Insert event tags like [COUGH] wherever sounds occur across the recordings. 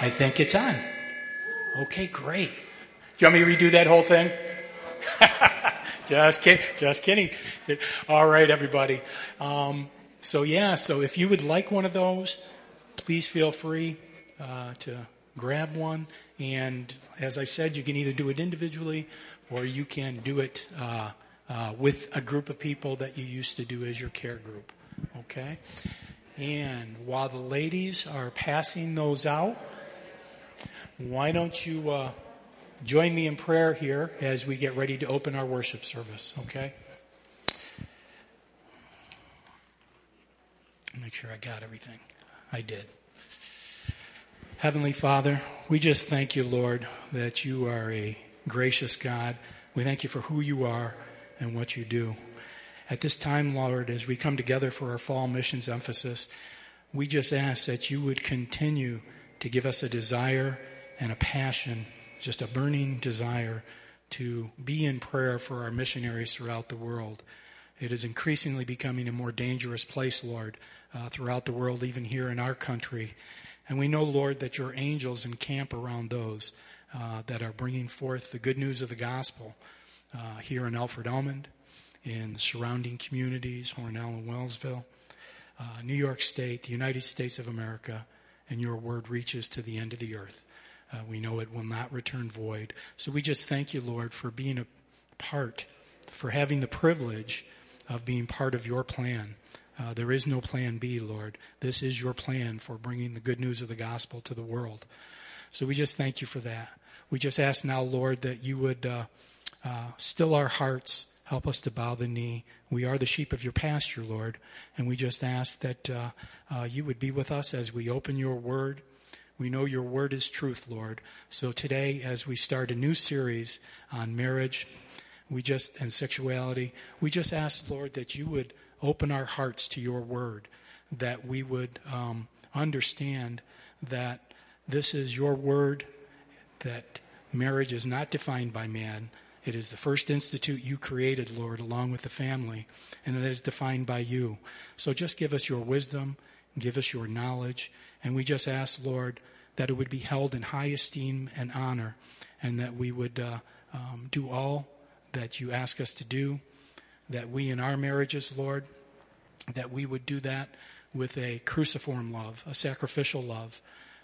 I think it's on. Okay, great. Do you want me to redo that whole thing? [LAUGHS] just kidding. Just kidding. All right, everybody. Um, so yeah, so if you would like one of those, please feel free uh, to grab one. And as I said, you can either do it individually or you can do it uh, uh, with a group of people that you used to do as your care group. Okay? And while the ladies are passing those out, why don't you uh, join me in prayer here as we get ready to open our worship service, okay? Make sure I got everything. I did. Heavenly Father, we just thank you, Lord, that you are a gracious God. We thank you for who you are and what you do. At this time, Lord, as we come together for our fall missions emphasis, we just ask that you would continue to give us a desire and a passion, just a burning desire to be in prayer for our missionaries throughout the world. It is increasingly becoming a more dangerous place, Lord, uh, throughout the world, even here in our country. And we know, Lord, that your angels encamp around those uh, that are bringing forth the good news of the gospel uh, here in Alfred Almond, in the surrounding communities, Hornell and Wellsville, uh, New York State, the United States of America, and your word reaches to the end of the earth. Uh, we know it will not return void. So we just thank you, Lord, for being a part, for having the privilege of being part of your plan. Uh, there is no plan B, Lord. This is your plan for bringing the good news of the gospel to the world. So we just thank you for that. We just ask now, Lord, that you would uh, uh, still our hearts, help us to bow the knee. We are the sheep of your pasture, Lord, and we just ask that uh, uh, you would be with us as we open your word. We know your word is truth, Lord. So today, as we start a new series on marriage, we just, and sexuality, we just ask, Lord, that you would open our hearts to your word, that we would um, understand that this is your word, that marriage is not defined by man. It is the first institute you created, Lord, along with the family, and that is defined by you. So just give us your wisdom, give us your knowledge, and we just ask, Lord, that it would be held in high esteem and honor, and that we would uh, um, do all that you ask us to do, that we in our marriages, Lord, that we would do that with a cruciform love, a sacrificial love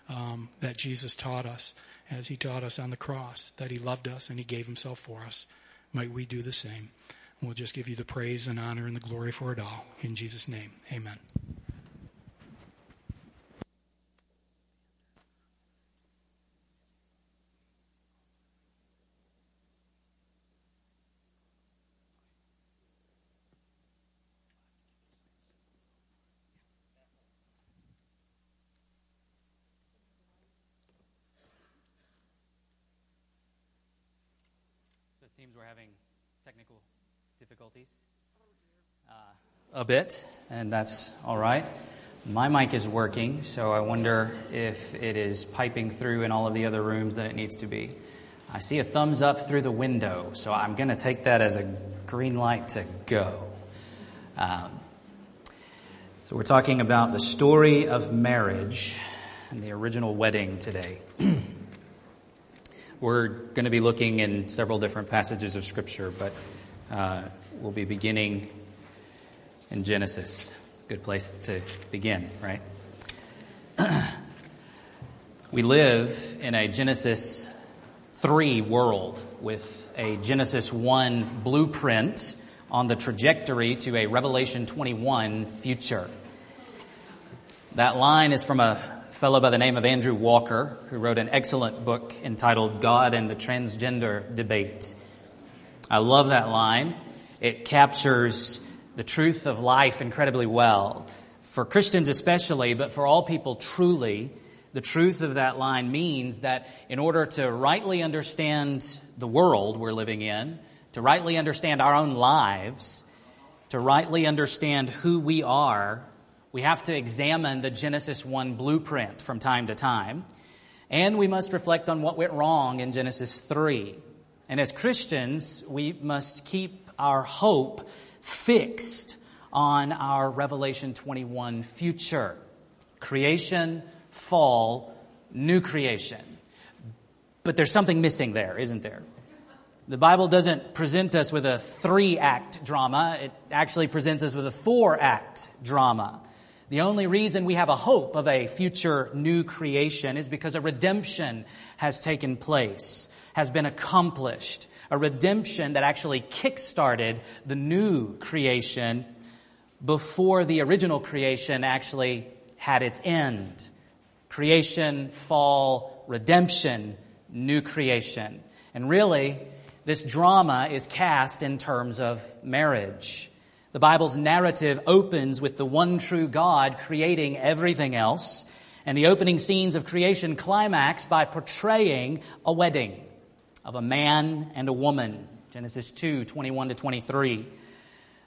um, that Jesus taught us as he taught us on the cross, that he loved us and he gave himself for us. Might we do the same? We'll just give you the praise and honor and the glory for it all. In Jesus' name, amen. seems we're having technical difficulties uh, a bit, and that's all right. My mic is working, so I wonder if it is piping through in all of the other rooms that it needs to be. I see a thumbs up through the window, so I'm going to take that as a green light to go. Um, so we're talking about the story of marriage and the original wedding today. [CLEARS THROAT] We're going to be looking in several different passages of Scripture, but uh, we'll be beginning in Genesis. Good place to begin, right? [CLEARS THROAT] we live in a Genesis 3 world with a Genesis 1 blueprint on the trajectory to a Revelation 21 future. That line is from a fellow by the name of Andrew Walker, who wrote an excellent book entitled God and the Transgender Debate. I love that line. It captures the truth of life incredibly well. For Christians especially, but for all people truly, the truth of that line means that in order to rightly understand the world we're living in, to rightly understand our own lives, to rightly understand who we are we have to examine the Genesis 1 blueprint from time to time. And we must reflect on what went wrong in Genesis 3. And as Christians, we must keep our hope fixed on our Revelation 21 future. Creation, fall, new creation. But there's something missing there, isn't there? The Bible doesn't present us with a three act drama. It actually presents us with a four act drama. The only reason we have a hope of a future new creation is because a redemption has taken place, has been accomplished. A redemption that actually kick-started the new creation before the original creation actually had its end. Creation, fall, redemption, new creation. And really, this drama is cast in terms of marriage. The Bible's narrative opens with the one true God creating everything else, and the opening scenes of creation climax by portraying a wedding of a man and a woman. Genesis 2, 21 to 23.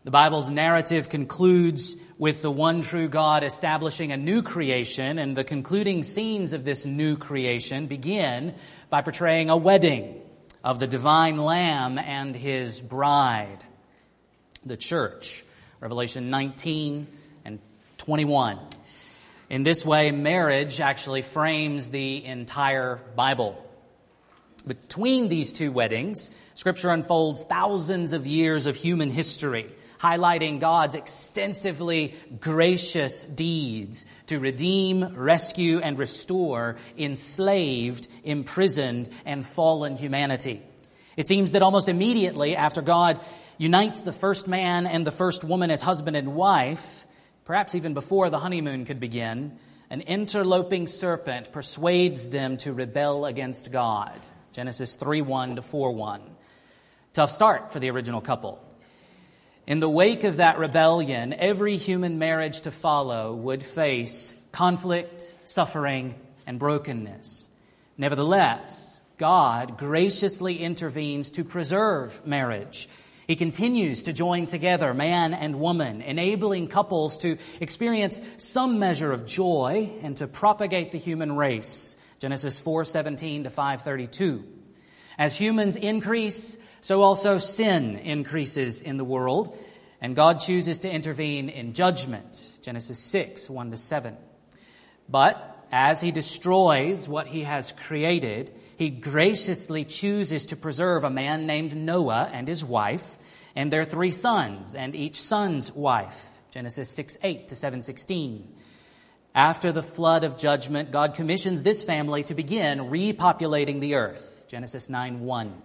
The Bible's narrative concludes with the one true God establishing a new creation, and the concluding scenes of this new creation begin by portraying a wedding of the divine Lamb and his bride, the church. Revelation 19 and 21. In this way, marriage actually frames the entire Bible. Between these two weddings, Scripture unfolds thousands of years of human history highlighting God's extensively gracious deeds to redeem, rescue, and restore enslaved, imprisoned, and fallen humanity. It seems that almost immediately after God unites the first man and the first woman as husband and wife, perhaps even before the honeymoon could begin, an interloping serpent persuades them to rebel against God. Genesis 3 1 to 4 1. Tough start for the original couple. In the wake of that rebellion, every human marriage to follow would face conflict, suffering, and brokenness. Nevertheless, God graciously intervenes to preserve marriage. He continues to join together man and woman, enabling couples to experience some measure of joy and to propagate the human race. Genesis 4:17 to 532. As humans increase, so also sin increases in the world, and God chooses to intervene in judgment. Genesis 6, 1 to 7. But as he destroys what he has created, he graciously chooses to preserve a man named Noah and his wife and their three sons and each son's wife. Genesis 6, 8 to 7, 16. After the flood of judgment, God commissions this family to begin repopulating the earth. Genesis 9, 1.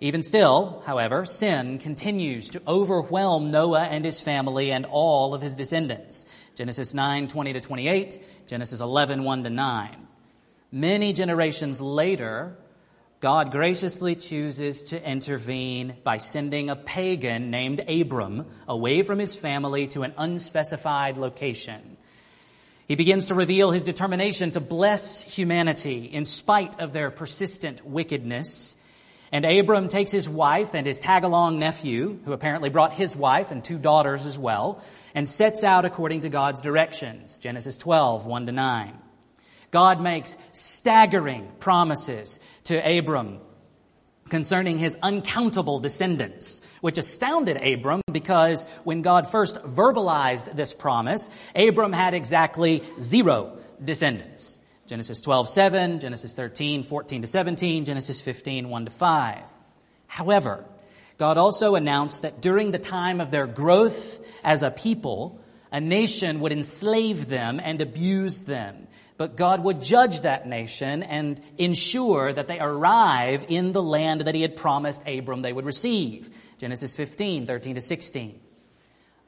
Even still, however, sin continues to overwhelm Noah and his family and all of his descendants. Genesis 9, 20 to 28, Genesis 11, 1 to 9. Many generations later, God graciously chooses to intervene by sending a pagan named Abram away from his family to an unspecified location. He begins to reveal his determination to bless humanity in spite of their persistent wickedness and Abram takes his wife and his tag-along nephew, who apparently brought his wife and two daughters as well, and sets out according to God's directions. Genesis 12, 1 to 9. God makes staggering promises to Abram concerning his uncountable descendants, which astounded Abram because when God first verbalized this promise, Abram had exactly zero descendants. Genesis 12, 7, Genesis 13, 14 to 17, Genesis 15, 1 to 5. However, God also announced that during the time of their growth as a people, a nation would enslave them and abuse them. But God would judge that nation and ensure that they arrive in the land that he had promised Abram they would receive. Genesis 15, 13 to 16.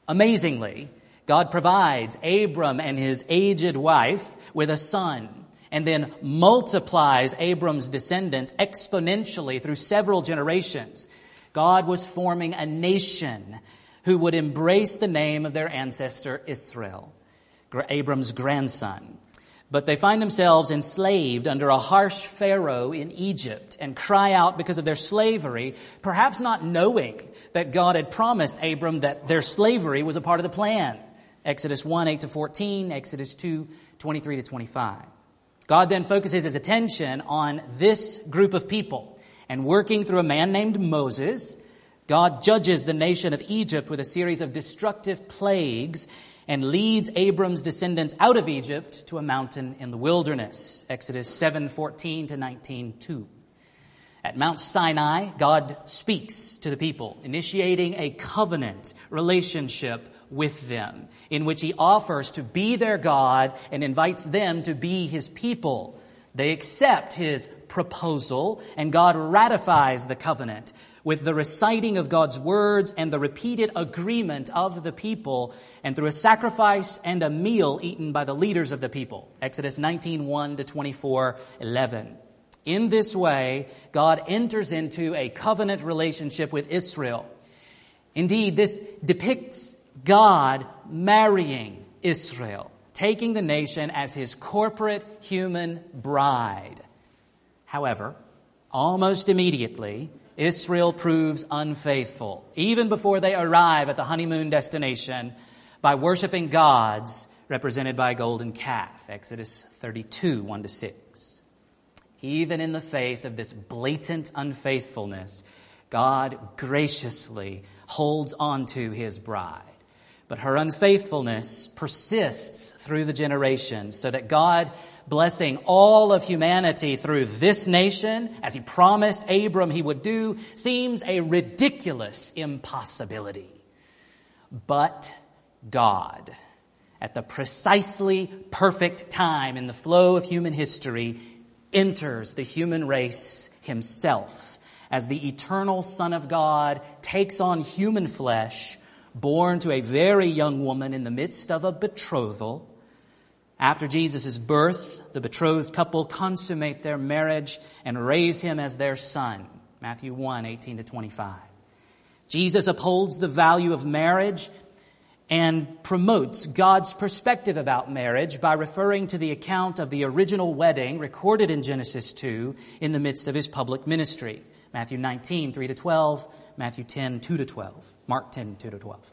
Amazingly, God provides Abram and his aged wife with a son and then multiplies Abram's descendants exponentially through several generations. God was forming a nation who would embrace the name of their ancestor Israel, Abram's grandson. But they find themselves enslaved under a harsh Pharaoh in Egypt and cry out because of their slavery, perhaps not knowing that God had promised Abram that their slavery was a part of the plan. Exodus 1, 8 to 14, Exodus 2, 23 to 25. God then focuses his attention on this group of people and working through a man named Moses, God judges the nation of Egypt with a series of destructive plagues and leads Abram's descendants out of Egypt to a mountain in the wilderness. Exodus 7:14 to 19:2. At Mount Sinai, God speaks to the people, initiating a covenant relationship with them, in which he offers to be their God and invites them to be his people. They accept his proposal, and God ratifies the covenant with the reciting of God's words and the repeated agreement of the people and through a sacrifice and a meal eaten by the leaders of the people. Exodus 19, 1 to 24, 11. In this way, God enters into a covenant relationship with Israel. Indeed, this depicts God marrying Israel, taking the nation as his corporate human bride. However, almost immediately, Israel proves unfaithful, even before they arrive at the honeymoon destination, by worshiping gods represented by a golden calf. Exodus 32, 1 to 6. Even in the face of this blatant unfaithfulness, God graciously holds on to his bride. But her unfaithfulness persists through the generations so that God blessing all of humanity through this nation, as he promised Abram he would do, seems a ridiculous impossibility. But God, at the precisely perfect time in the flow of human history, enters the human race himself as the eternal Son of God takes on human flesh born to a very young woman in the midst of a betrothal. After Jesus' birth, the betrothed couple consummate their marriage and raise him as their son. Matthew 1, 18 to 25. Jesus upholds the value of marriage and promotes God's perspective about marriage by referring to the account of the original wedding recorded in Genesis 2 in the midst of his public ministry. Matthew 19, 3 to 12, Matthew 10, 2 to 12, Mark 10, 2 to 12.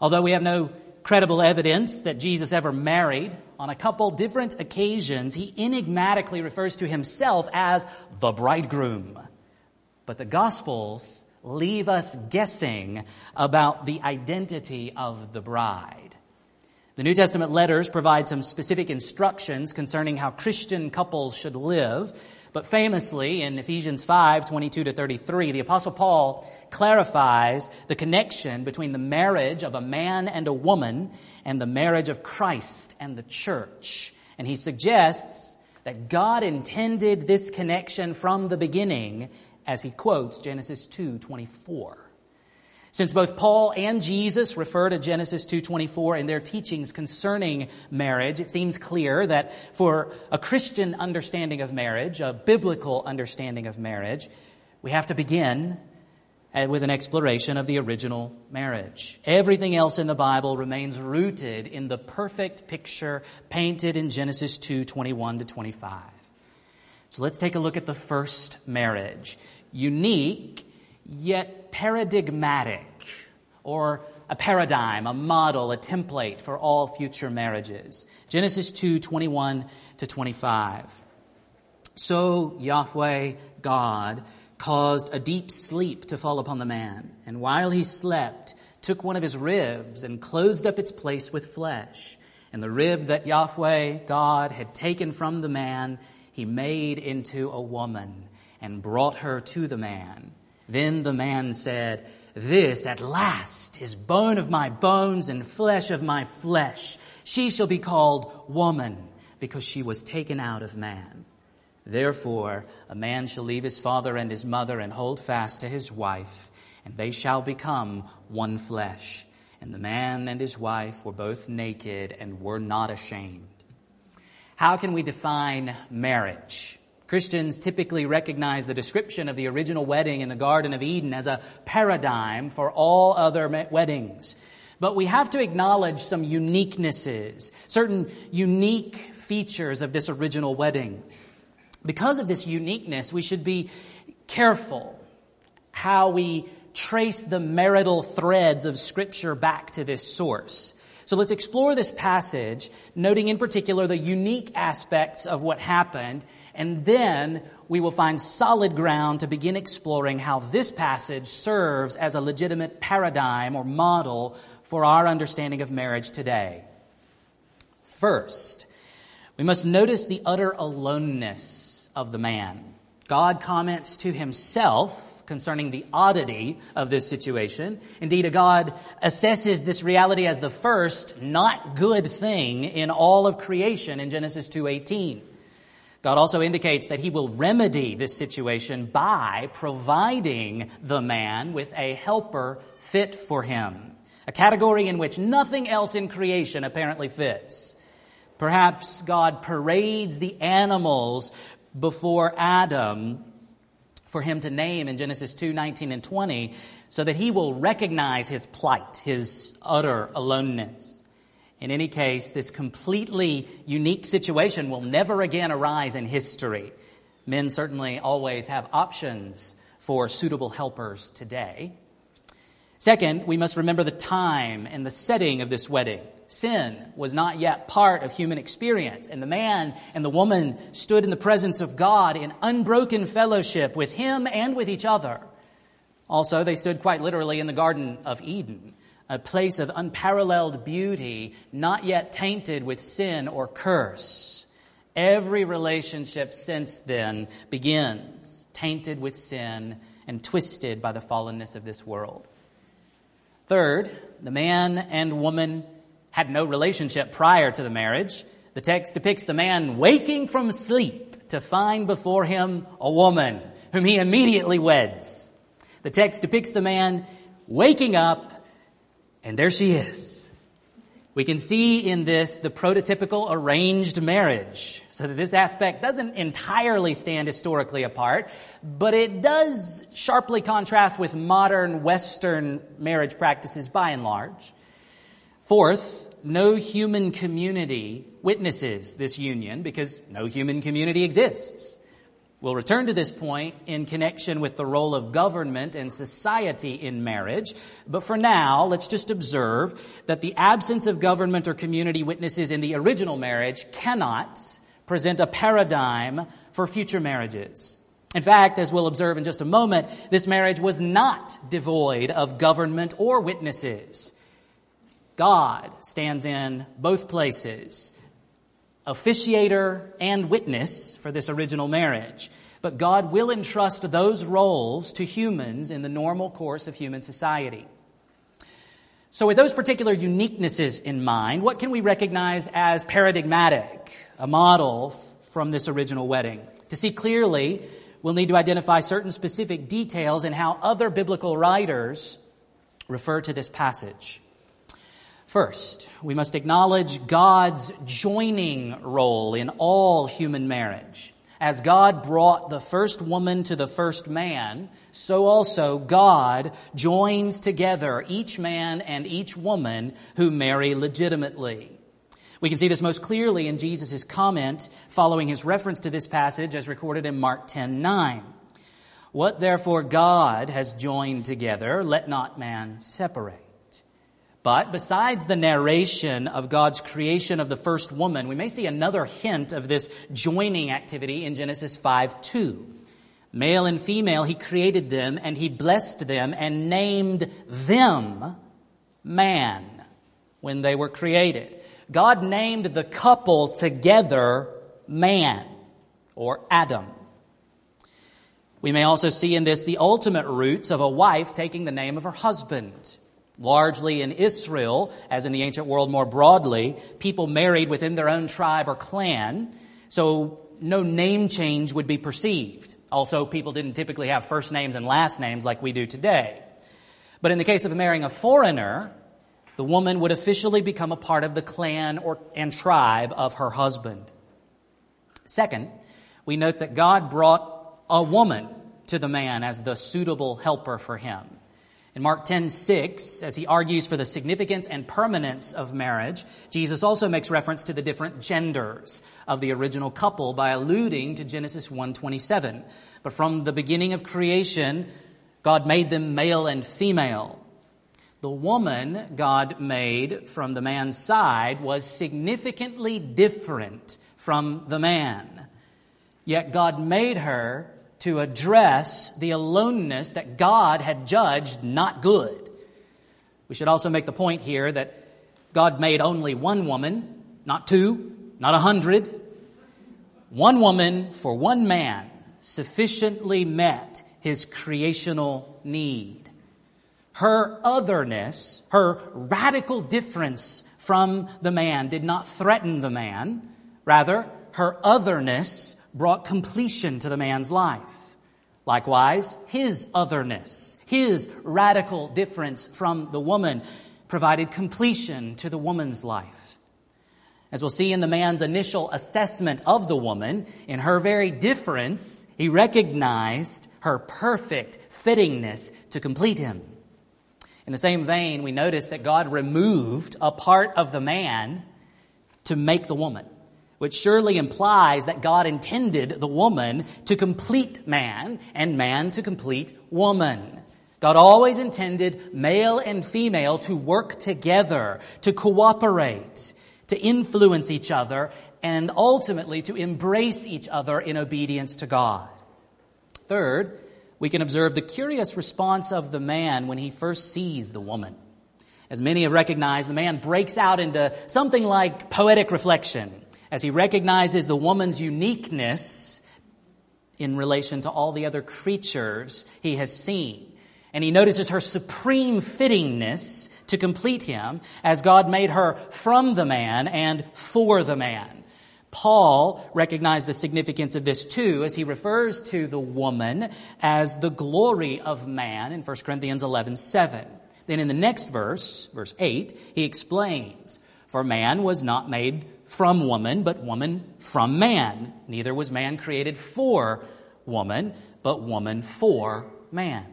Although we have no credible evidence that Jesus ever married, on a couple different occasions, he enigmatically refers to himself as the bridegroom. But the Gospels leave us guessing about the identity of the bride. The New Testament letters provide some specific instructions concerning how Christian couples should live, but famously in Ephesians 5, 22 to 33, the apostle Paul clarifies the connection between the marriage of a man and a woman and the marriage of Christ and the church. And he suggests that God intended this connection from the beginning as he quotes Genesis 2:24. Since both Paul and Jesus refer to Genesis 2:24 in their teachings concerning marriage, it seems clear that for a Christian understanding of marriage, a biblical understanding of marriage, we have to begin with an exploration of the original marriage. Everything else in the Bible remains rooted in the perfect picture painted in Genesis 2:21 to 25. So let's take a look at the first marriage. Unique yet paradigmatic or a paradigm, a model, a template for all future marriages. Genesis 2, 21 to 25. So Yahweh God caused a deep sleep to fall upon the man, and while he slept, took one of his ribs and closed up its place with flesh. And the rib that Yahweh God had taken from the man, he made into a woman and brought her to the man. Then the man said, This at last is bone of my bones and flesh of my flesh. She shall be called woman because she was taken out of man. Therefore, a man shall leave his father and his mother and hold fast to his wife, and they shall become one flesh. And the man and his wife were both naked and were not ashamed. How can we define marriage? Christians typically recognize the description of the original wedding in the Garden of Eden as a paradigm for all other weddings. But we have to acknowledge some uniquenesses, certain unique features of this original wedding. Because of this uniqueness, we should be careful how we trace the marital threads of Scripture back to this source. So let's explore this passage, noting in particular the unique aspects of what happened And then we will find solid ground to begin exploring how this passage serves as a legitimate paradigm or model for our understanding of marriage today. First, we must notice the utter aloneness of the man. God comments to himself concerning the oddity of this situation. Indeed, a God assesses this reality as the first not good thing in all of creation in Genesis 2:18. God also indicates that he will remedy this situation by providing the man with a helper fit for him, a category in which nothing else in creation apparently fits. Perhaps God parades the animals before Adam for him to name in Genesis 2 19 and 20 so that he will recognize his plight, his utter aloneness. In any case, this completely unique situation will never again arise in history. Men certainly always have options for suitable helpers today. Second, we must remember the time and the setting of this wedding. Sin was not yet part of human experience, and the man and the woman stood in the presence of God in unbroken fellowship with him and with each other. Also, they stood quite literally in the Garden of Eden a place of unparalleled beauty, not yet tainted with sin or curse. Every relationship since then begins tainted with sin and twisted by the fallenness of this world. Third, the man and woman had no relationship prior to the marriage. The text depicts the man waking from sleep to find before him a woman whom he immediately weds. The text depicts the man waking up and there she is. We can see in this the prototypical arranged marriage. So that this aspect doesn't entirely stand historically apart, but it does sharply contrast with modern Western marriage practices by and large. Fourth, no human community witnesses this union because no human community exists. We'll return to this point in connection with the role of government and society in marriage. But for now, let's just observe that the absence of government or community witnesses in the original marriage cannot present a paradigm for future marriages. In fact, as we'll observe in just a moment, this marriage was not devoid of government or witnesses. God stands in both places officiator and witness for this original marriage. But God will entrust those roles to humans in the normal course of human society. So, with those particular uniquenesses in mind, what can we recognize as paradigmatic, a model from this original wedding? To see clearly, we'll need to identify certain specific details in how other biblical writers refer to this passage. First, we must acknowledge God's joining role in all human marriage. As God brought the first woman to the first man, so also God joins together each man and each woman who marry legitimately. We can see this most clearly in Jesus' comment following his reference to this passage as recorded in Mark 10 9. What therefore God has joined together, let not man separate. But besides the narration of God's creation of the first woman, we may see another hint of this joining activity in Genesis 5 2. Male and female, he created them and he blessed them and named them man when they were created. God named the couple together man or Adam. We may also see in this the ultimate roots of a wife taking the name of her husband. Largely in Israel, as in the ancient world more broadly, people married within their own tribe or clan, so no name change would be perceived. Also, people didn't typically have first names and last names like we do today. But in the case of marrying a foreigner, the woman would officially become a part of the clan or, and tribe of her husband. Second, we note that God brought a woman to the man as the suitable helper for him. In Mark 10 6, as he argues for the significance and permanence of marriage, Jesus also makes reference to the different genders of the original couple by alluding to Genesis 1 27. But from the beginning of creation, God made them male and female. The woman God made from the man's side was significantly different from the man. Yet God made her to address the aloneness that God had judged not good. We should also make the point here that God made only one woman, not two, not a hundred. One woman for one man sufficiently met his creational need. Her otherness, her radical difference from the man did not threaten the man. Rather, her otherness brought completion to the man's life. Likewise, his otherness, his radical difference from the woman provided completion to the woman's life. As we'll see in the man's initial assessment of the woman, in her very difference, he recognized her perfect fittingness to complete him. In the same vein, we notice that God removed a part of the man to make the woman, which surely implies that God intended the woman to complete man and man to complete woman. God always intended male and female to work together, to cooperate, to influence each other, and ultimately to embrace each other in obedience to God. Third, we can observe the curious response of the man when he first sees the woman. As many have recognized, the man breaks out into something like poetic reflection as he recognizes the woman's uniqueness in relation to all the other creatures he has seen. And he notices her supreme fittingness to complete him as God made her from the man and for the man. Paul recognized the significance of this too as he refers to the woman as the glory of man in 1 Corinthians 11, 7. Then in the next verse, verse 8, he explains, For man was not made from woman, but woman from man. Neither was man created for woman, but woman for man.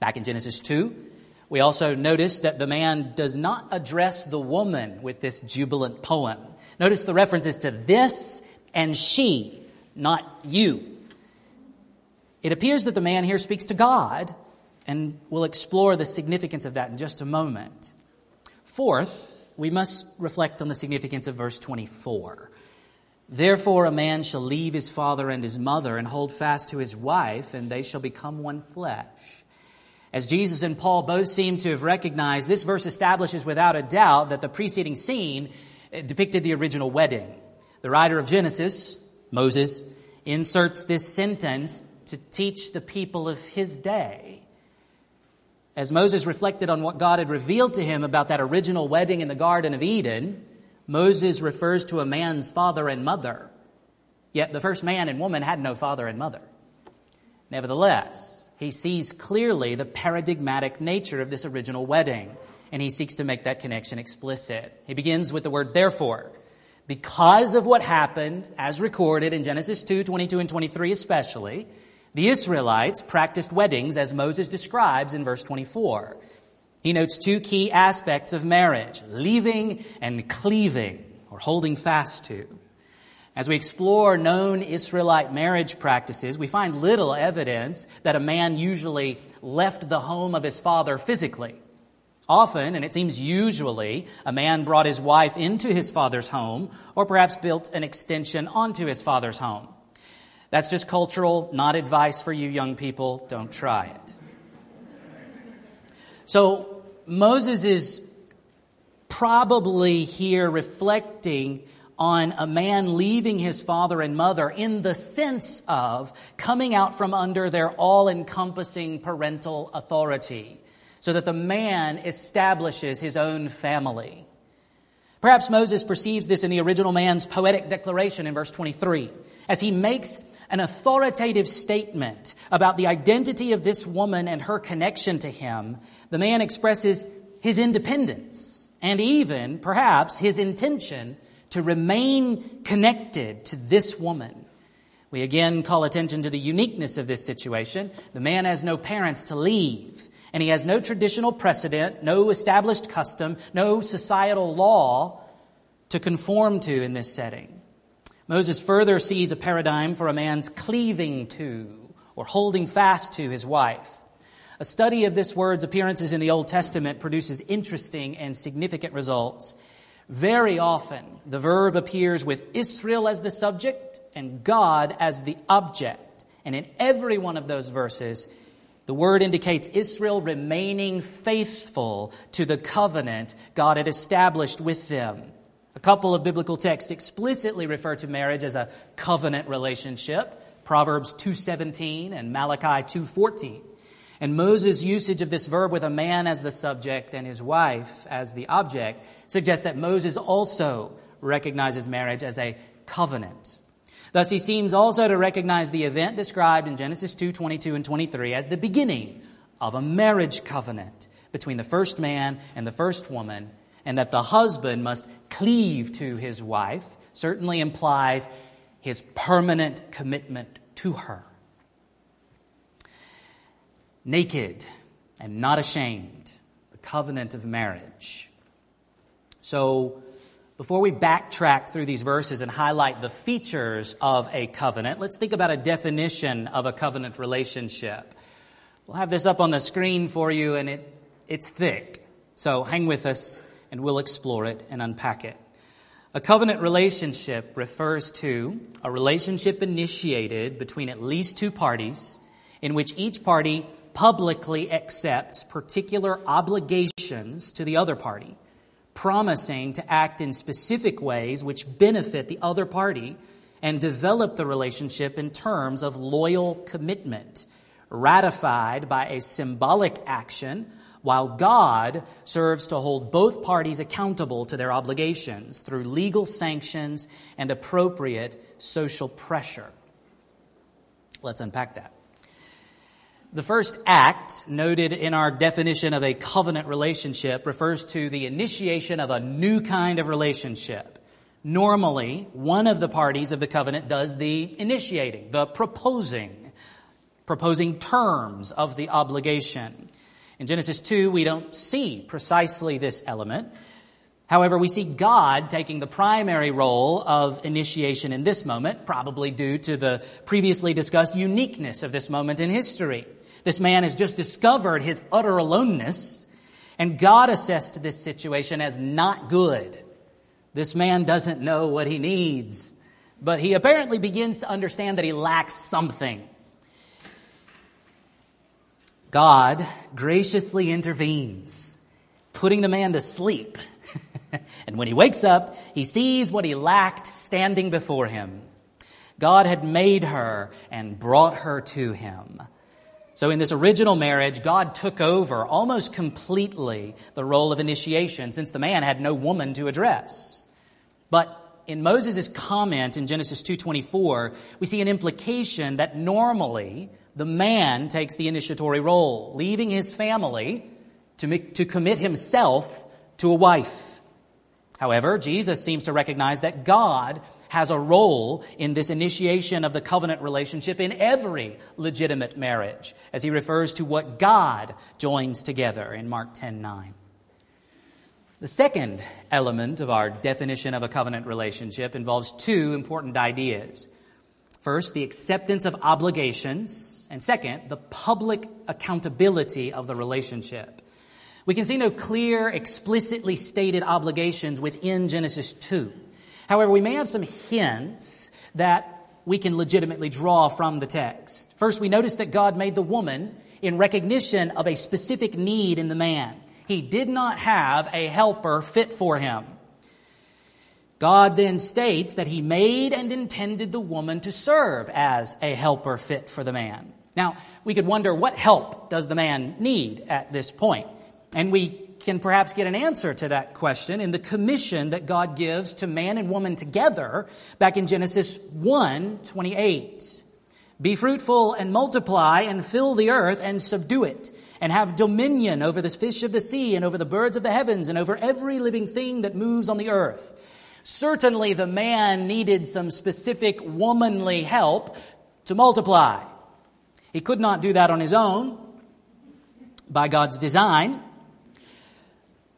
Back in Genesis 2, we also notice that the man does not address the woman with this jubilant poem. Notice the references to this and she, not you. It appears that the man here speaks to God, and we'll explore the significance of that in just a moment. Fourth, we must reflect on the significance of verse 24. Therefore, a man shall leave his father and his mother and hold fast to his wife, and they shall become one flesh. As Jesus and Paul both seem to have recognized, this verse establishes without a doubt that the preceding scene eh, depicted the original wedding. The writer of Genesis, Moses, inserts this sentence to teach the people of his day. As Moses reflected on what God had revealed to him about that original wedding in the Garden of Eden, Moses refers to a man's father and mother. Yet the first man and woman had no father and mother. Nevertheless, he sees clearly the paradigmatic nature of this original wedding and he seeks to make that connection explicit. He begins with the word therefore. Because of what happened, as recorded in Genesis 2, 22 and 23 especially, the Israelites practiced weddings as Moses describes in verse 24. He notes two key aspects of marriage, leaving and cleaving, or holding fast to. As we explore known Israelite marriage practices, we find little evidence that a man usually left the home of his father physically. Often, and it seems usually, a man brought his wife into his father's home or perhaps built an extension onto his father's home. That's just cultural, not advice for you young people. Don't try it. So, Moses is probably here reflecting on a man leaving his father and mother in the sense of coming out from under their all encompassing parental authority so that the man establishes his own family. Perhaps Moses perceives this in the original man's poetic declaration in verse 23 as he makes an authoritative statement about the identity of this woman and her connection to him. The man expresses his independence and even, perhaps, his intention to remain connected to this woman. We again call attention to the uniqueness of this situation. The man has no parents to leave and he has no traditional precedent, no established custom, no societal law to conform to in this setting. Moses further sees a paradigm for a man's cleaving to or holding fast to his wife. A study of this word's appearances in the Old Testament produces interesting and significant results. Very often, the verb appears with Israel as the subject and God as the object. And in every one of those verses, the word indicates Israel remaining faithful to the covenant God had established with them. A couple of biblical texts explicitly refer to marriage as a covenant relationship. Proverbs 2:17 and Malachi 2:14. And Moses' usage of this verb with a man as the subject and his wife as the object suggests that Moses also recognizes marriage as a covenant. Thus, he seems also to recognize the event described in Genesis 2, 22 and 23 as the beginning of a marriage covenant between the first man and the first woman, and that the husband must cleave to his wife certainly implies his permanent commitment to her naked and not ashamed, the covenant of marriage. So, before we backtrack through these verses and highlight the features of a covenant, let's think about a definition of a covenant relationship. We'll have this up on the screen for you and it, it's thick. So hang with us and we'll explore it and unpack it. A covenant relationship refers to a relationship initiated between at least two parties in which each party publicly accepts particular obligations to the other party, promising to act in specific ways which benefit the other party and develop the relationship in terms of loyal commitment, ratified by a symbolic action, while God serves to hold both parties accountable to their obligations through legal sanctions and appropriate social pressure. Let's unpack that. The first act noted in our definition of a covenant relationship refers to the initiation of a new kind of relationship. Normally, one of the parties of the covenant does the initiating, the proposing, proposing terms of the obligation. In Genesis 2, we don't see precisely this element. However, we see God taking the primary role of initiation in this moment, probably due to the previously discussed uniqueness of this moment in history. This man has just discovered his utter aloneness, and God assessed this situation as not good. This man doesn't know what he needs, but he apparently begins to understand that he lacks something. God graciously intervenes, putting the man to sleep. [LAUGHS] and when he wakes up, he sees what he lacked standing before him. God had made her and brought her to him. So in this original marriage, God took over almost completely the role of initiation since the man had no woman to address. But in Moses' comment in Genesis 2.24, we see an implication that normally the man takes the initiatory role, leaving his family to, make, to commit himself to a wife. However, Jesus seems to recognize that God has a role in this initiation of the covenant relationship in every legitimate marriage, as he refers to what God joins together in Mark 10 9. The second element of our definition of a covenant relationship involves two important ideas. First, the acceptance of obligations, and second, the public accountability of the relationship. We can see no clear, explicitly stated obligations within Genesis 2. However, we may have some hints that we can legitimately draw from the text. First, we notice that God made the woman in recognition of a specific need in the man. He did not have a helper fit for him. God then states that he made and intended the woman to serve as a helper fit for the man. Now, we could wonder what help does the man need at this point? And we can perhaps get an answer to that question in the commission that God gives to man and woman together back in Genesis 1 28. Be fruitful and multiply and fill the earth and subdue it and have dominion over the fish of the sea and over the birds of the heavens and over every living thing that moves on the earth. Certainly the man needed some specific womanly help to multiply. He could not do that on his own by God's design.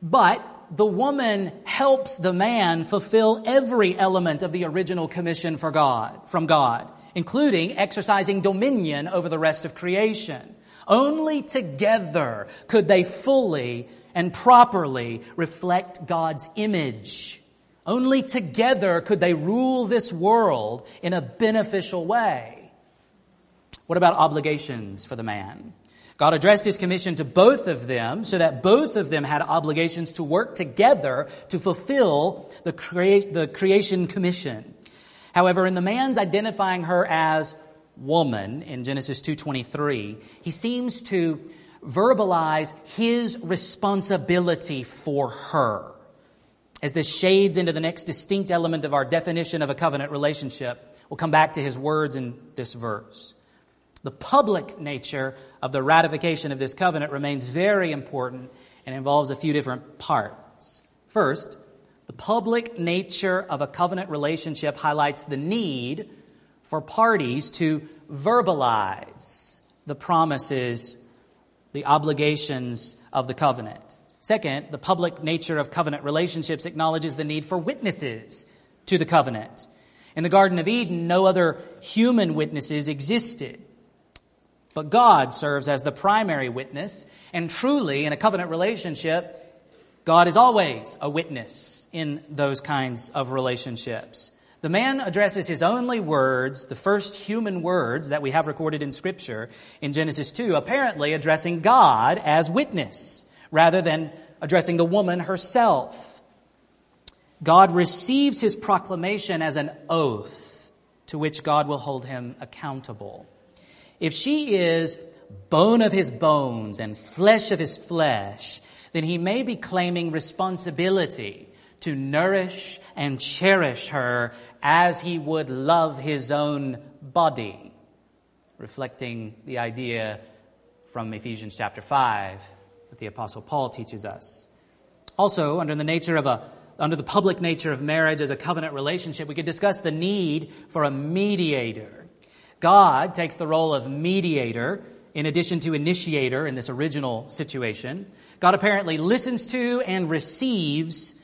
But the woman helps the man fulfill every element of the original commission for God, from God, including exercising dominion over the rest of creation. Only together could they fully and properly reflect God's image. Only together could they rule this world in a beneficial way. What about obligations for the man? God addressed his commission to both of them so that both of them had obligations to work together to fulfill the, crea- the creation commission. However, in the man's identifying her as woman in Genesis 2:23, he seems to verbalize his responsibility for her. As this shades into the next distinct element of our definition of a covenant relationship, we'll come back to his words in this verse. The public nature of the ratification of this covenant remains very important and involves a few different parts. First, the public nature of a covenant relationship highlights the need for parties to verbalize the promises, the obligations of the covenant. Second, the public nature of covenant relationships acknowledges the need for witnesses to the covenant. In the Garden of Eden, no other human witnesses existed. But God serves as the primary witness, and truly, in a covenant relationship, God is always a witness in those kinds of relationships. The man addresses his only words, the first human words that we have recorded in Scripture in Genesis 2, apparently addressing God as witness rather than addressing the woman herself. God receives his proclamation as an oath to which God will hold him accountable. If she is bone of his bones and flesh of his flesh, then he may be claiming responsibility to nourish and cherish her as he would love his own body, reflecting the idea from Ephesians chapter 5 that the apostle Paul teaches us. Also, under the nature of a under the public nature of marriage as a covenant relationship, we could discuss the need for a mediator. God takes the role of mediator in addition to initiator in this original situation. God apparently listens to and receives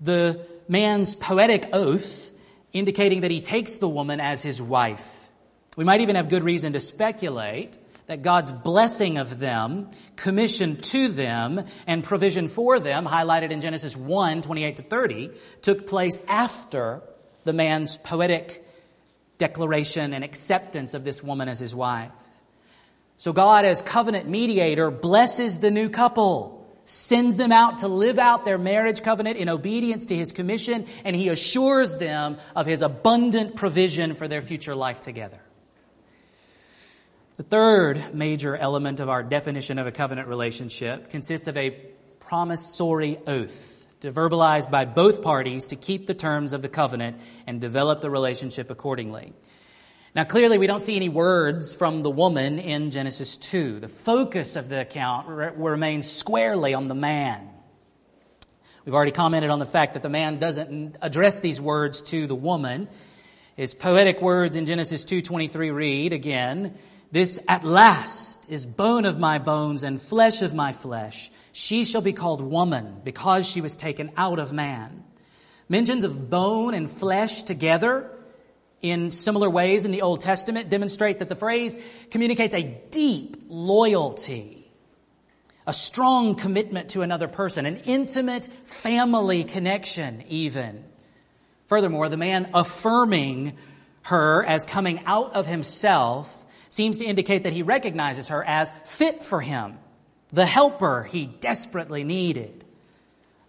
the man's poetic oath indicating that he takes the woman as his wife. We might even have good reason to speculate that God's blessing of them, commission to them, and provision for them, highlighted in Genesis 1, 28 to 30, took place after the man's poetic declaration and acceptance of this woman as his wife. So God, as covenant mediator, blesses the new couple sends them out to live out their marriage covenant in obedience to his commission, and he assures them of his abundant provision for their future life together. The third major element of our definition of a covenant relationship consists of a promissory oath, verbalized by both parties to keep the terms of the covenant and develop the relationship accordingly. Now, clearly, we don't see any words from the woman in Genesis 2. The focus of the account re- remains squarely on the man. We've already commented on the fact that the man doesn't address these words to the woman. His poetic words in Genesis 2:23 read again, "This at last is bone of my bones and flesh of my flesh. She shall be called woman because she was taken out of man." Mentions of bone and flesh together in similar ways in the Old Testament demonstrate that the phrase communicates a deep loyalty, a strong commitment to another person, an intimate family connection, even. Furthermore, the man affirming her as coming out of himself seems to indicate that he recognizes her as fit for him, the helper he desperately needed.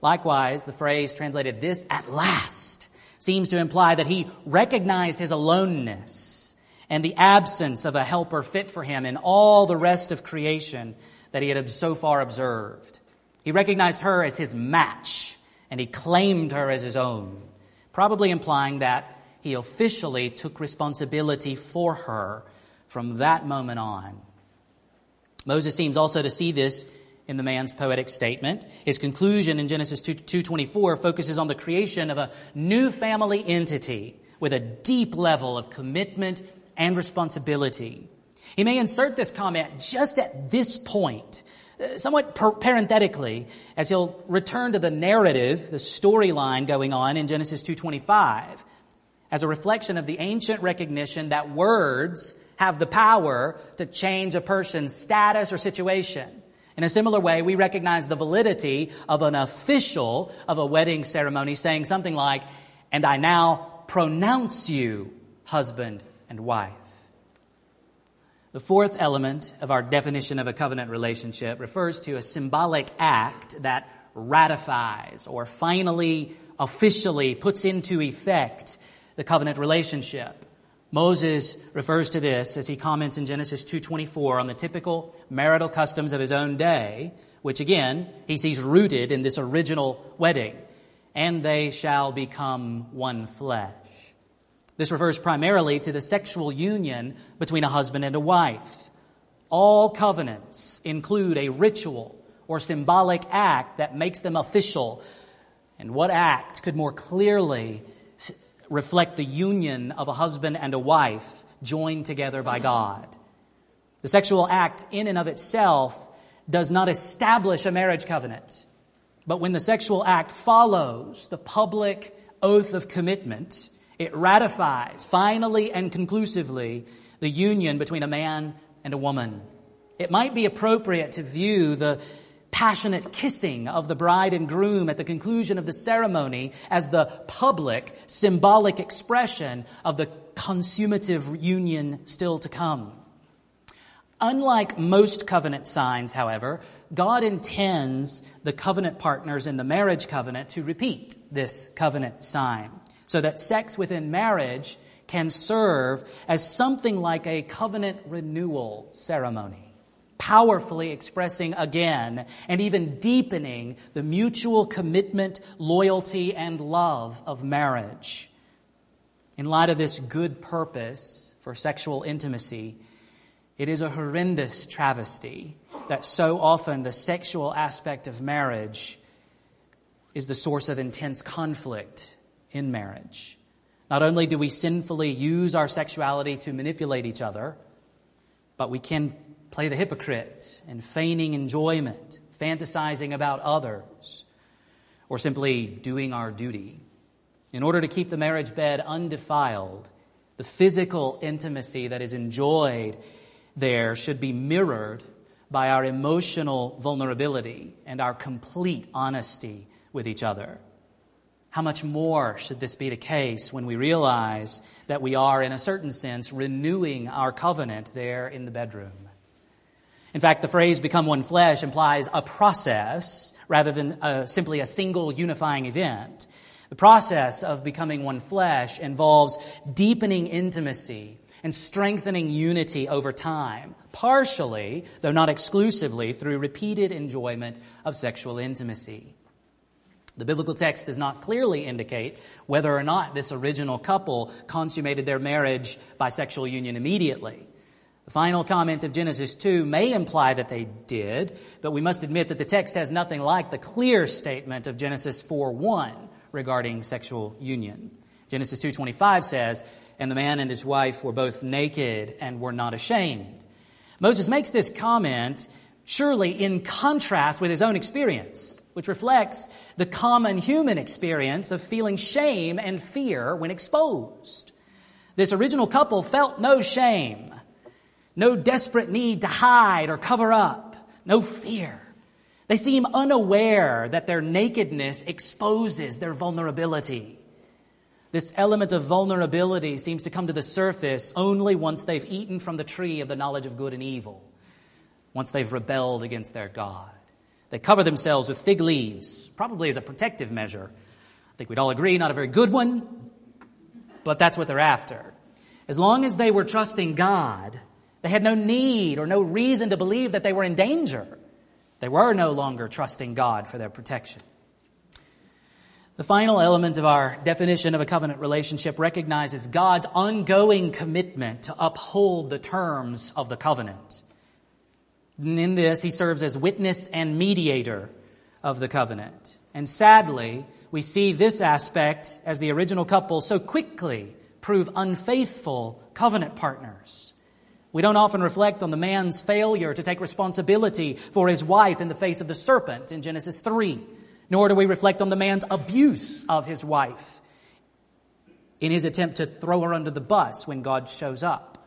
Likewise, the phrase translated this at last seems to imply that he recognized his aloneness and the absence of a helper fit for him in all the rest of creation that he had so far observed. He recognized her as his match and he claimed her as his own, probably implying that he officially took responsibility for her from that moment on. Moses seems also to see this in the man's poetic statement. His conclusion in Genesis 2, 224 focuses on the creation of a new family entity with a deep level of commitment and responsibility. He may insert this comment just at this point, uh, somewhat parenthetically, as he'll return to the narrative, the storyline going on in Genesis 225, as a reflection of the ancient recognition that words have the power to change a person's status or situation In a similar way, we recognize the validity of an official of a wedding ceremony saying something like, and I now pronounce you husband and wife. The fourth element of our definition of a covenant relationship refers to a symbolic act that ratifies or finally, officially puts into effect the covenant relationship. Moses refers to this as he comments in Genesis 2:24 on the typical marital customs of his own day, which again, he sees rooted in this original wedding, and they shall become one flesh. This refers primarily to the sexual union between a husband and a wife. All covenants include a ritual or symbolic act that makes them official. And what act could more clearly reflect the union of a husband and a wife joined together by God. The sexual act in and of itself does not establish a marriage covenant. But when the sexual act follows the public oath of commitment, it ratifies finally and conclusively the union between a man and a woman. It might be appropriate to view the passionate kissing of the bride and groom at the conclusion of the ceremony as the public, symbolic expression of the consummative union still to come. Unlike most covenant signs, however, God intends the covenant partners in the marriage covenant to repeat this covenant sign so that sex within marriage can serve as something like a covenant renewal ceremony powerfully expressing again and even deepening the mutual commitment, loyalty, and love of marriage. In light of this good purpose for sexual intimacy, it is a horrendous travesty that so often the sexual aspect of marriage is the source of intense conflict in marriage. Not only do we sinfully use our sexuality to manipulate each other, but we can play the hypocrite and feigning enjoyment, fantasizing about others, or simply doing our duty. In order to keep the marriage bed undefiled, the physical intimacy that is enjoyed there should be mirrored by our emotional vulnerability and our complete honesty with each other. How much more should this be the case when we realize that we are, in a certain sense, renewing our covenant there in the bedroom? In fact, the phrase become one flesh implies a process rather than uh, simply a single unifying event. The process of becoming one flesh involves deepening intimacy and strengthening unity over time, partially, though not exclusively, through repeated enjoyment of sexual intimacy. The biblical text does not clearly indicate whether or not this original couple consummated their marriage by sexual union immediately. The final comment of Genesis 2 may imply that they did, but we must admit that the text has nothing like the clear statement of Genesis 4:1 regarding sexual union. Genesis 2:25 says, "And the man and his wife were both naked and were not ashamed." Moses makes this comment surely in contrast with his own experience, which reflects the common human experience of feeling shame and fear when exposed. This original couple felt no shame no desperate need to hide or cover up. No fear. They seem unaware that their nakedness exposes their vulnerability. This element of vulnerability seems to come to the surface only once they've eaten from the tree of the knowledge of good and evil, once they've rebelled against their God. They cover themselves with fig leaves, probably as a protective measure. I think we'd all agree, not a very good one, but that's what they're after. As long as they were trusting God, they had no need or no reason to believe that they were in danger. They were no longer trusting God for their protection. The final element of our definition of a covenant relationship recognizes God's ongoing commitment to uphold the terms of the covenant. And in this, he serves as witness and mediator of the covenant. And sadly, we see this aspect as the original couple so quickly prove unfaithful covenant partners. We don't often reflect on the man's failure to take responsibility for his wife in the face of the serpent in Genesis 3. Nor do we reflect on the man's abuse of his wife in his attempt to throw her under the bus when God shows up.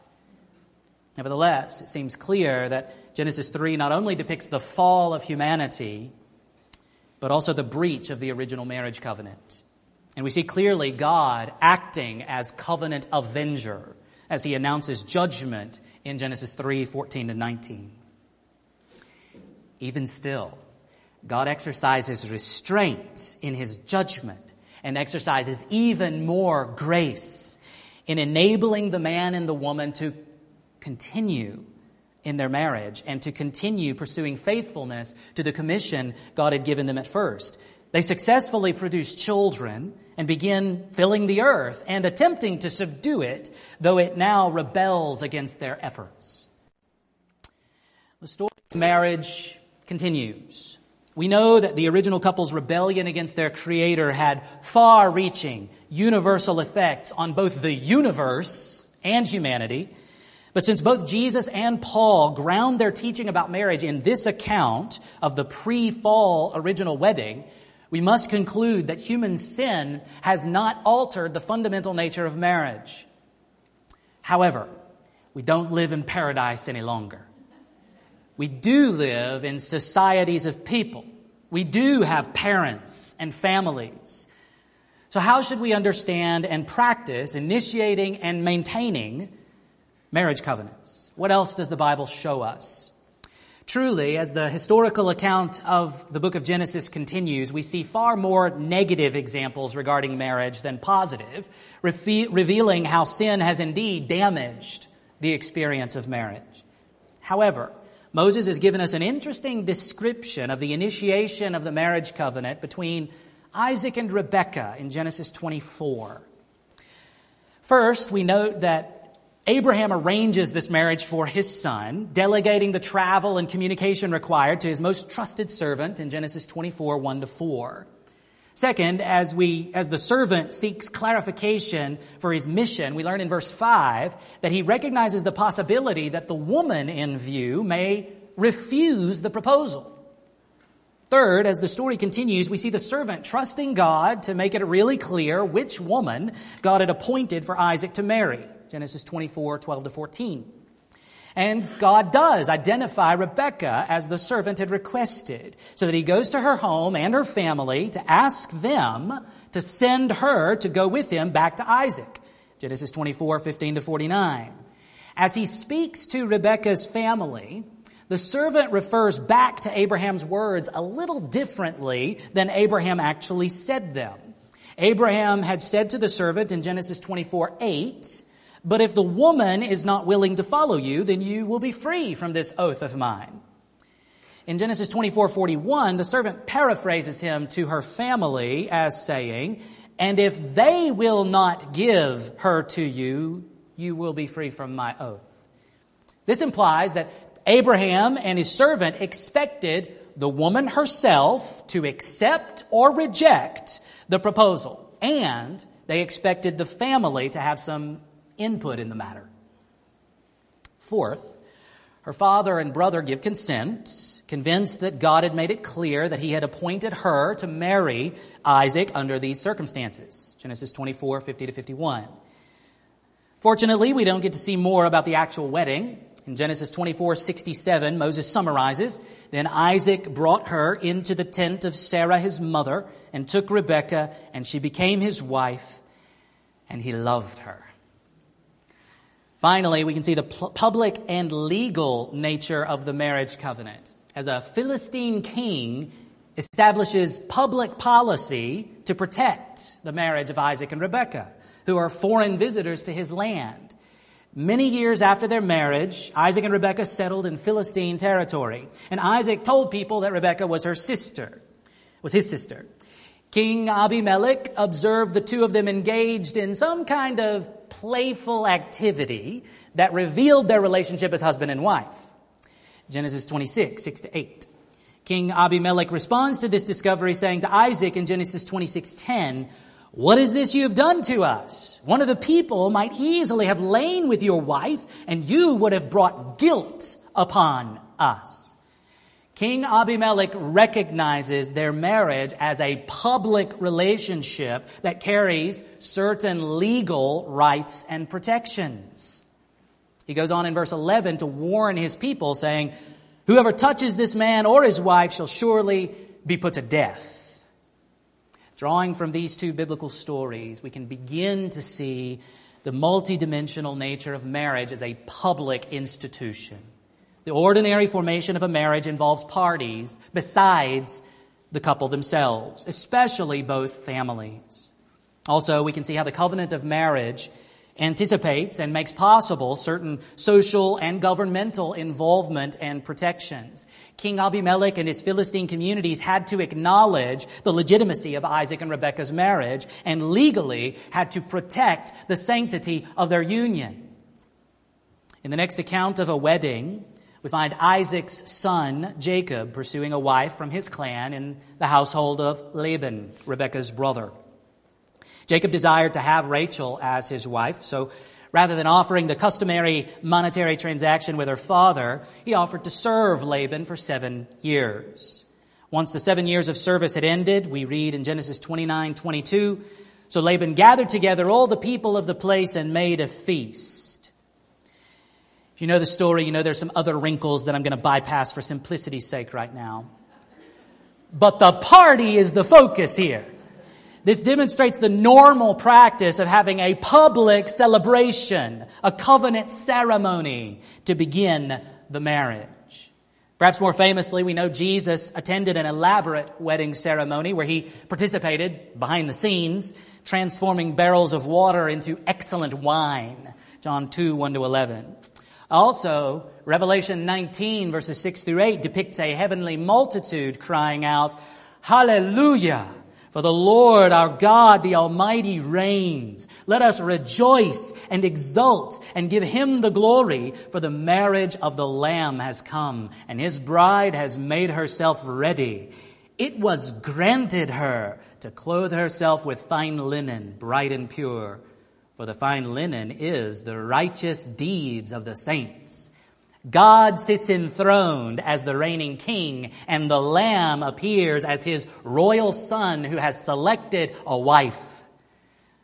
Nevertheless, it seems clear that Genesis 3 not only depicts the fall of humanity, but also the breach of the original marriage covenant. And we see clearly God acting as covenant avenger as he announces judgment in Genesis 3 14 to 19. Even still, God exercises restraint in his judgment and exercises even more grace in enabling the man and the woman to continue in their marriage and to continue pursuing faithfulness to the commission God had given them at first. They successfully produce children and begin filling the earth and attempting to subdue it, though it now rebels against their efforts. The story of marriage continues. We know that the original couple's rebellion against their creator had far reaching, universal effects on both the universe and humanity. But since both Jesus and Paul ground their teaching about marriage in this account of the pre-fall original wedding, we must conclude that human sin has not altered the fundamental nature of marriage. However, we don't live in paradise any longer. We do live in societies of people. We do have parents and families. So how should we understand and practice initiating and maintaining marriage covenants? What else does the Bible show us? Truly, as the historical account of the book of Genesis continues, we see far more negative examples regarding marriage than positive, revealing how sin has indeed damaged the experience of marriage. However, Moses has given us an interesting description of the initiation of the marriage covenant between Isaac and Rebekah in Genesis 24. First, we note that Abraham arranges this marriage for his son, delegating the travel and communication required to his most trusted servant in Genesis 24, 1 to 4. Second, as we, as the servant seeks clarification for his mission, we learn in verse 5 that he recognizes the possibility that the woman in view may refuse the proposal. Third, as the story continues, we see the servant trusting God to make it really clear which woman God had appointed for Isaac to marry. Genesis 24, 12 to 14. And God does identify Rebekah as the servant had requested, so that he goes to her home and her family to ask them to send her to go with him back to Isaac. Genesis 24, 15 to 49. As he speaks to Rebekah's family, the servant refers back to Abraham's words a little differently than Abraham actually said them. Abraham had said to the servant in Genesis 24, 8, but if the woman is not willing to follow you, then you will be free from this oath of mine. In Genesis 24:41, the servant paraphrases him to her family as saying, "And if they will not give her to you, you will be free from my oath." This implies that Abraham and his servant expected the woman herself to accept or reject the proposal, and they expected the family to have some input in the matter. Fourth, her father and brother give consent, convinced that God had made it clear that he had appointed her to marry Isaac under these circumstances. Genesis 24, 50 to 51. Fortunately, we don't get to see more about the actual wedding. In Genesis 24, 67, Moses summarizes, Then Isaac brought her into the tent of Sarah his mother and took Rebekah and she became his wife and he loved her. Finally, we can see the public and legal nature of the marriage covenant. As a Philistine king establishes public policy to protect the marriage of Isaac and Rebekah, who are foreign visitors to his land. Many years after their marriage, Isaac and Rebekah settled in Philistine territory. And Isaac told people that Rebekah was her sister, was his sister. King Abimelech observed the two of them engaged in some kind of playful activity that revealed their relationship as husband and wife. Genesis 26, 6 to 8. King Abimelech responds to this discovery saying to Isaac in Genesis 26, 10, what is this you have done to us? One of the people might easily have lain with your wife and you would have brought guilt upon us. King Abimelech recognizes their marriage as a public relationship that carries certain legal rights and protections. He goes on in verse 11 to warn his people saying, Whoever touches this man or his wife shall surely be put to death. Drawing from these two biblical stories, we can begin to see the multidimensional nature of marriage as a public institution. The ordinary formation of a marriage involves parties besides the couple themselves, especially both families. Also, we can see how the covenant of marriage anticipates and makes possible certain social and governmental involvement and protections. King Abimelech and his Philistine communities had to acknowledge the legitimacy of Isaac and Rebekah's marriage and legally had to protect the sanctity of their union. In the next account of a wedding, we find Isaac's son, Jacob, pursuing a wife from his clan in the household of Laban, Rebekah's brother. Jacob desired to have Rachel as his wife, so rather than offering the customary monetary transaction with her father, he offered to serve Laban for seven years. Once the seven years of service had ended, we read in Genesis 29, 22, so Laban gathered together all the people of the place and made a feast. If you know the story, you know there's some other wrinkles that I'm going to bypass for simplicity's sake right now. But the party is the focus here. This demonstrates the normal practice of having a public celebration, a covenant ceremony to begin the marriage. Perhaps more famously, we know Jesus attended an elaborate wedding ceremony where he participated behind the scenes, transforming barrels of water into excellent wine. John 2, 1 to 11. Also, Revelation 19 verses 6 through 8 depicts a heavenly multitude crying out, Hallelujah! For the Lord our God, the Almighty reigns. Let us rejoice and exult and give him the glory, for the marriage of the Lamb has come, and his bride has made herself ready. It was granted her to clothe herself with fine linen, bright and pure, for the fine linen is the righteous deeds of the saints. God sits enthroned as the reigning king and the lamb appears as his royal son who has selected a wife.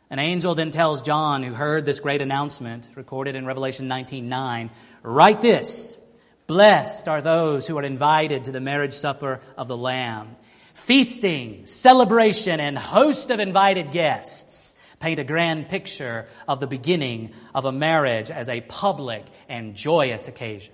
An angel then tells John, who heard this great announcement recorded in Revelation 19:9, write this, blessed are those who are invited to the marriage supper of the lamb. Feasting, celebration, and host of invited guests paint a grand picture of the beginning of a marriage as a public and joyous occasion.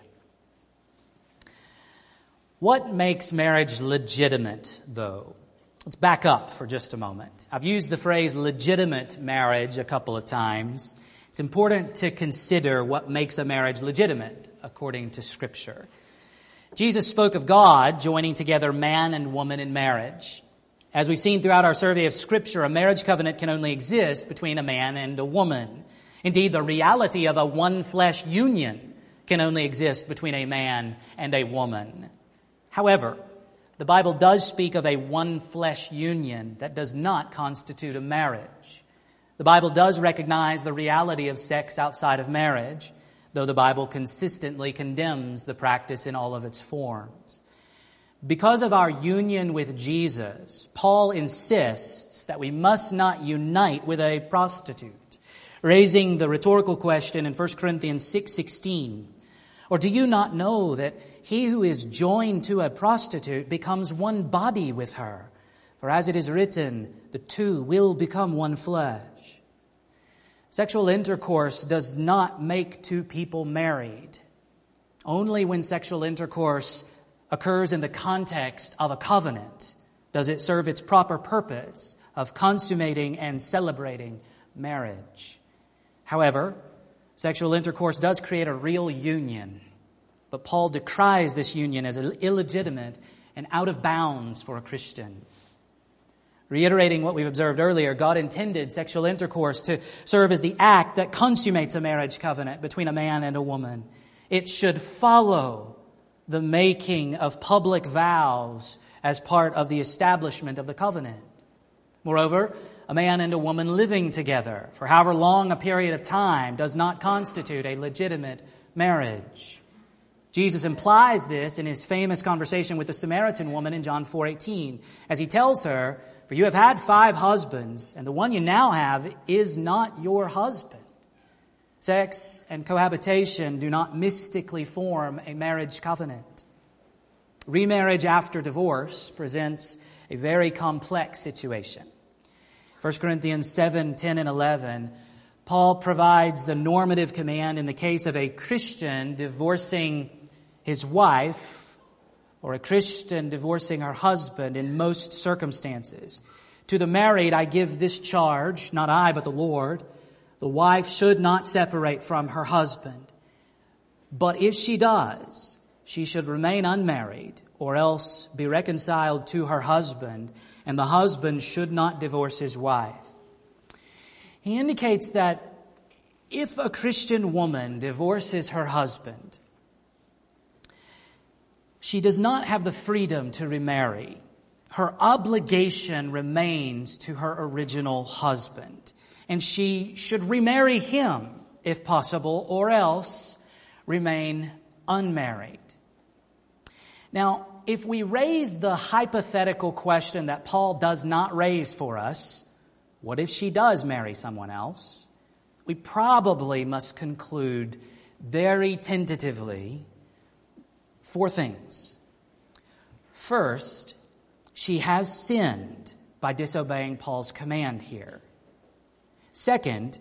What makes marriage legitimate, though? Let's back up for just a moment. I've used the phrase legitimate marriage a couple of times. It's important to consider what makes a marriage legitimate according to Scripture. Jesus spoke of God joining together man and woman in marriage. As we've seen throughout our survey of scripture, a marriage covenant can only exist between a man and a woman. Indeed, the reality of a one flesh union can only exist between a man and a woman. However, the Bible does speak of a one flesh union that does not constitute a marriage. The Bible does recognize the reality of sex outside of marriage, though the Bible consistently condemns the practice in all of its forms. Because of our union with Jesus, Paul insists that we must not unite with a prostitute, raising the rhetorical question in 1 Corinthians 6:16. or do you not know that he who is joined to a prostitute becomes one body with her? For as it is written, the two will become one flesh. Sexual intercourse does not make two people married. Only when sexual intercourse occurs in the context of a covenant does it serve its proper purpose of consummating and celebrating marriage. However, sexual intercourse does create a real union, but Paul decries this union as illegitimate and out of bounds for a Christian. Reiterating what we've observed earlier, God intended sexual intercourse to serve as the act that consummates a marriage covenant between a man and a woman. It should follow the making of public vows as part of the establishment of the covenant. Moreover, a man and a woman living together for however long a period of time does not constitute a legitimate marriage. Jesus implies this in his famous conversation with the Samaritan woman in John 4:18 as he tells her, "For you have had 5 husbands, and the one you now have is not your husband." Sex and cohabitation do not mystically form a marriage covenant. Remarriage after divorce presents a very complex situation. 1 Corinthians 7, 10, and 11, Paul provides the normative command in the case of a Christian divorcing his wife or a Christian divorcing her husband in most circumstances. To the married, I give this charge, not I, but the Lord. The wife should not separate from her husband. But if she does, she should remain unmarried or else be reconciled to her husband, and the husband should not divorce his wife. He indicates that if a Christian woman divorces her husband, she does not have the freedom to remarry. Her obligation remains to her original husband, and she should remarry him if possible, or else remain unmarried. Now, if we raise the hypothetical question that Paul does not raise for us, what if she does marry someone else? We probably must conclude very tentatively four things. First, she has sinned by disobeying Paul's command here. Second,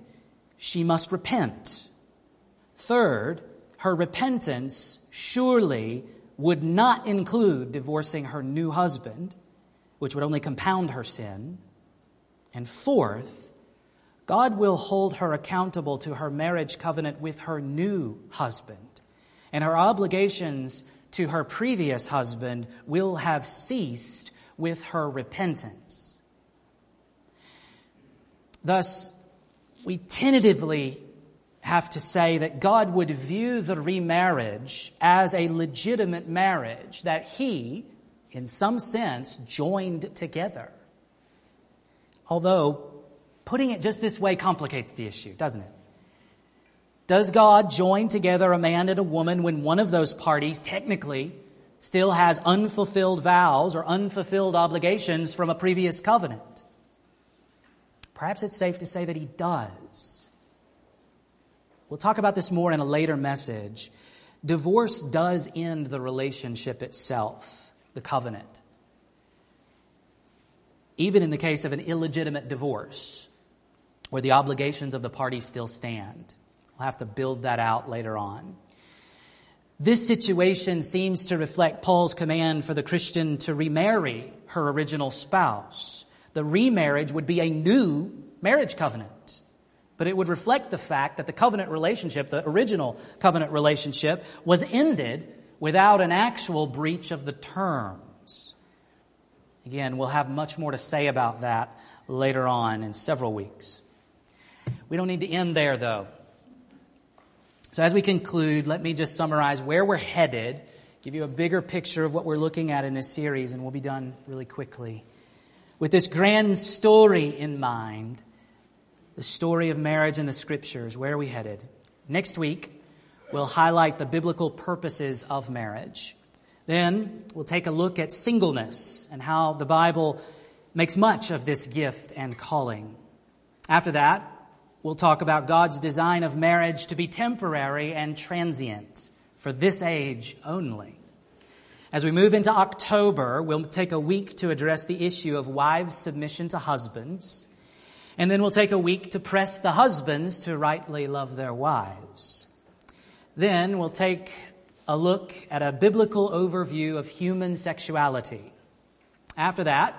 she must repent. Third, her repentance surely would not include divorcing her new husband, which would only compound her sin. And fourth, God will hold her accountable to her marriage covenant with her new husband, and her obligations to her previous husband will have ceased with her repentance. Thus, we tentatively have to say that God would view the remarriage as a legitimate marriage that he, in some sense, joined together. Although, putting it just this way complicates the issue, doesn't it? Does God join together a man and a woman when one of those parties technically still has unfulfilled vows or unfulfilled obligations from a previous covenant? Perhaps it's safe to say that he does. We'll talk about this more in a later message. Divorce does end the relationship itself, the covenant. Even in the case of an illegitimate divorce, where the obligations of the parties still stand. We'll have to build that out later on. This situation seems to reflect Paul's command for the Christian to remarry her original spouse. The remarriage would be a new marriage covenant. But it would reflect the fact that the covenant relationship, the original covenant relationship, was ended without an actual breach of the terms. Again, we'll have much more to say about that later on in several weeks. We don't need to end there though. So as we conclude, let me just summarize where we're headed, give you a bigger picture of what we're looking at in this series, and we'll be done really quickly. With this grand story in mind, the story of marriage in the scriptures, where are we headed? Next week, we'll highlight the biblical purposes of marriage. Then we'll take a look at singleness and how the Bible makes much of this gift and calling. After that, we'll talk about God's design of marriage to be temporary and transient for this age only. As we move into October, we'll take a week to address the issue of wives' submission to husbands. And then we'll take a week to press the husbands to rightly love their wives. Then we'll take a look at a biblical overview of human sexuality. After that,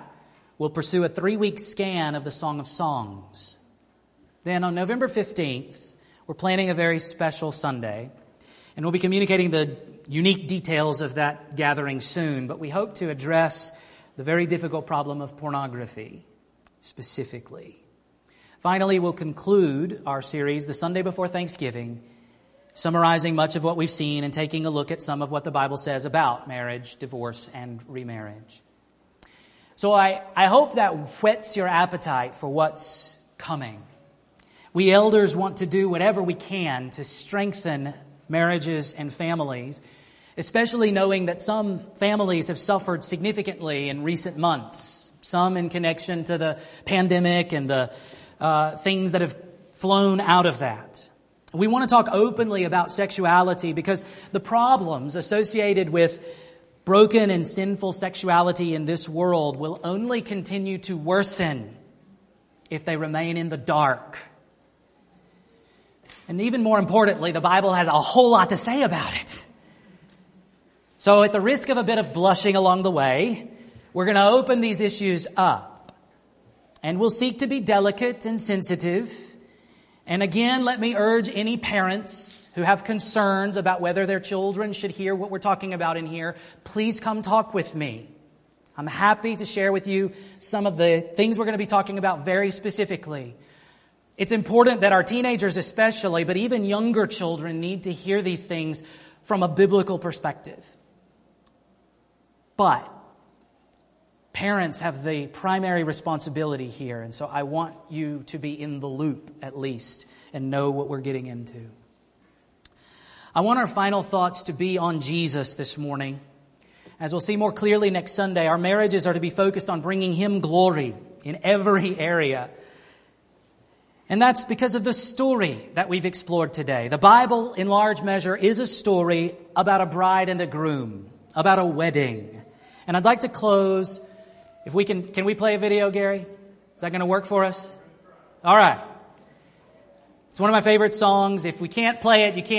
we'll pursue a three week scan of the Song of Songs. Then on November 15th, we're planning a very special Sunday, and we'll be communicating the unique details of that gathering soon, but we hope to address the very difficult problem of pornography specifically. Finally, we'll conclude our series the Sunday before Thanksgiving, summarizing much of what we've seen and taking a look at some of what the Bible says about marriage, divorce, and remarriage. So I, I hope that whets your appetite for what's coming. We elders want to do whatever we can to strengthen marriages and families, especially knowing that some families have suffered significantly in recent months, some in connection to the pandemic and the uh, things that have flown out of that. We want to talk openly about sexuality because the problems associated with Broken and sinful sexuality in this world will only continue to worsen if they remain in the dark. And even more importantly, the Bible has a whole lot to say about it. So at the risk of a bit of blushing along the way, we're going to open these issues up. And we'll seek to be delicate and sensitive. And again, let me urge any parents who have concerns about whether their children should hear what we're talking about in here, please come talk with me. I'm happy to share with you some of the things we're going to be talking about very specifically. It's important that our teenagers especially, but even younger children need to hear these things from a biblical perspective. But parents have the primary responsibility here, and so I want you to be in the loop at least and know what we're getting into. I want our final thoughts to be on Jesus this morning. As we'll see more clearly next Sunday, our marriages are to be focused on bringing Him glory in every area. And that's because of the story that we've explored today. The Bible, in large measure, is a story about a bride and a groom, about a wedding. And I'd like to close, if we can, can we play a video, Gary? Is that going to work for us? All right. It's one of my favorite songs. If we can't play it, you can't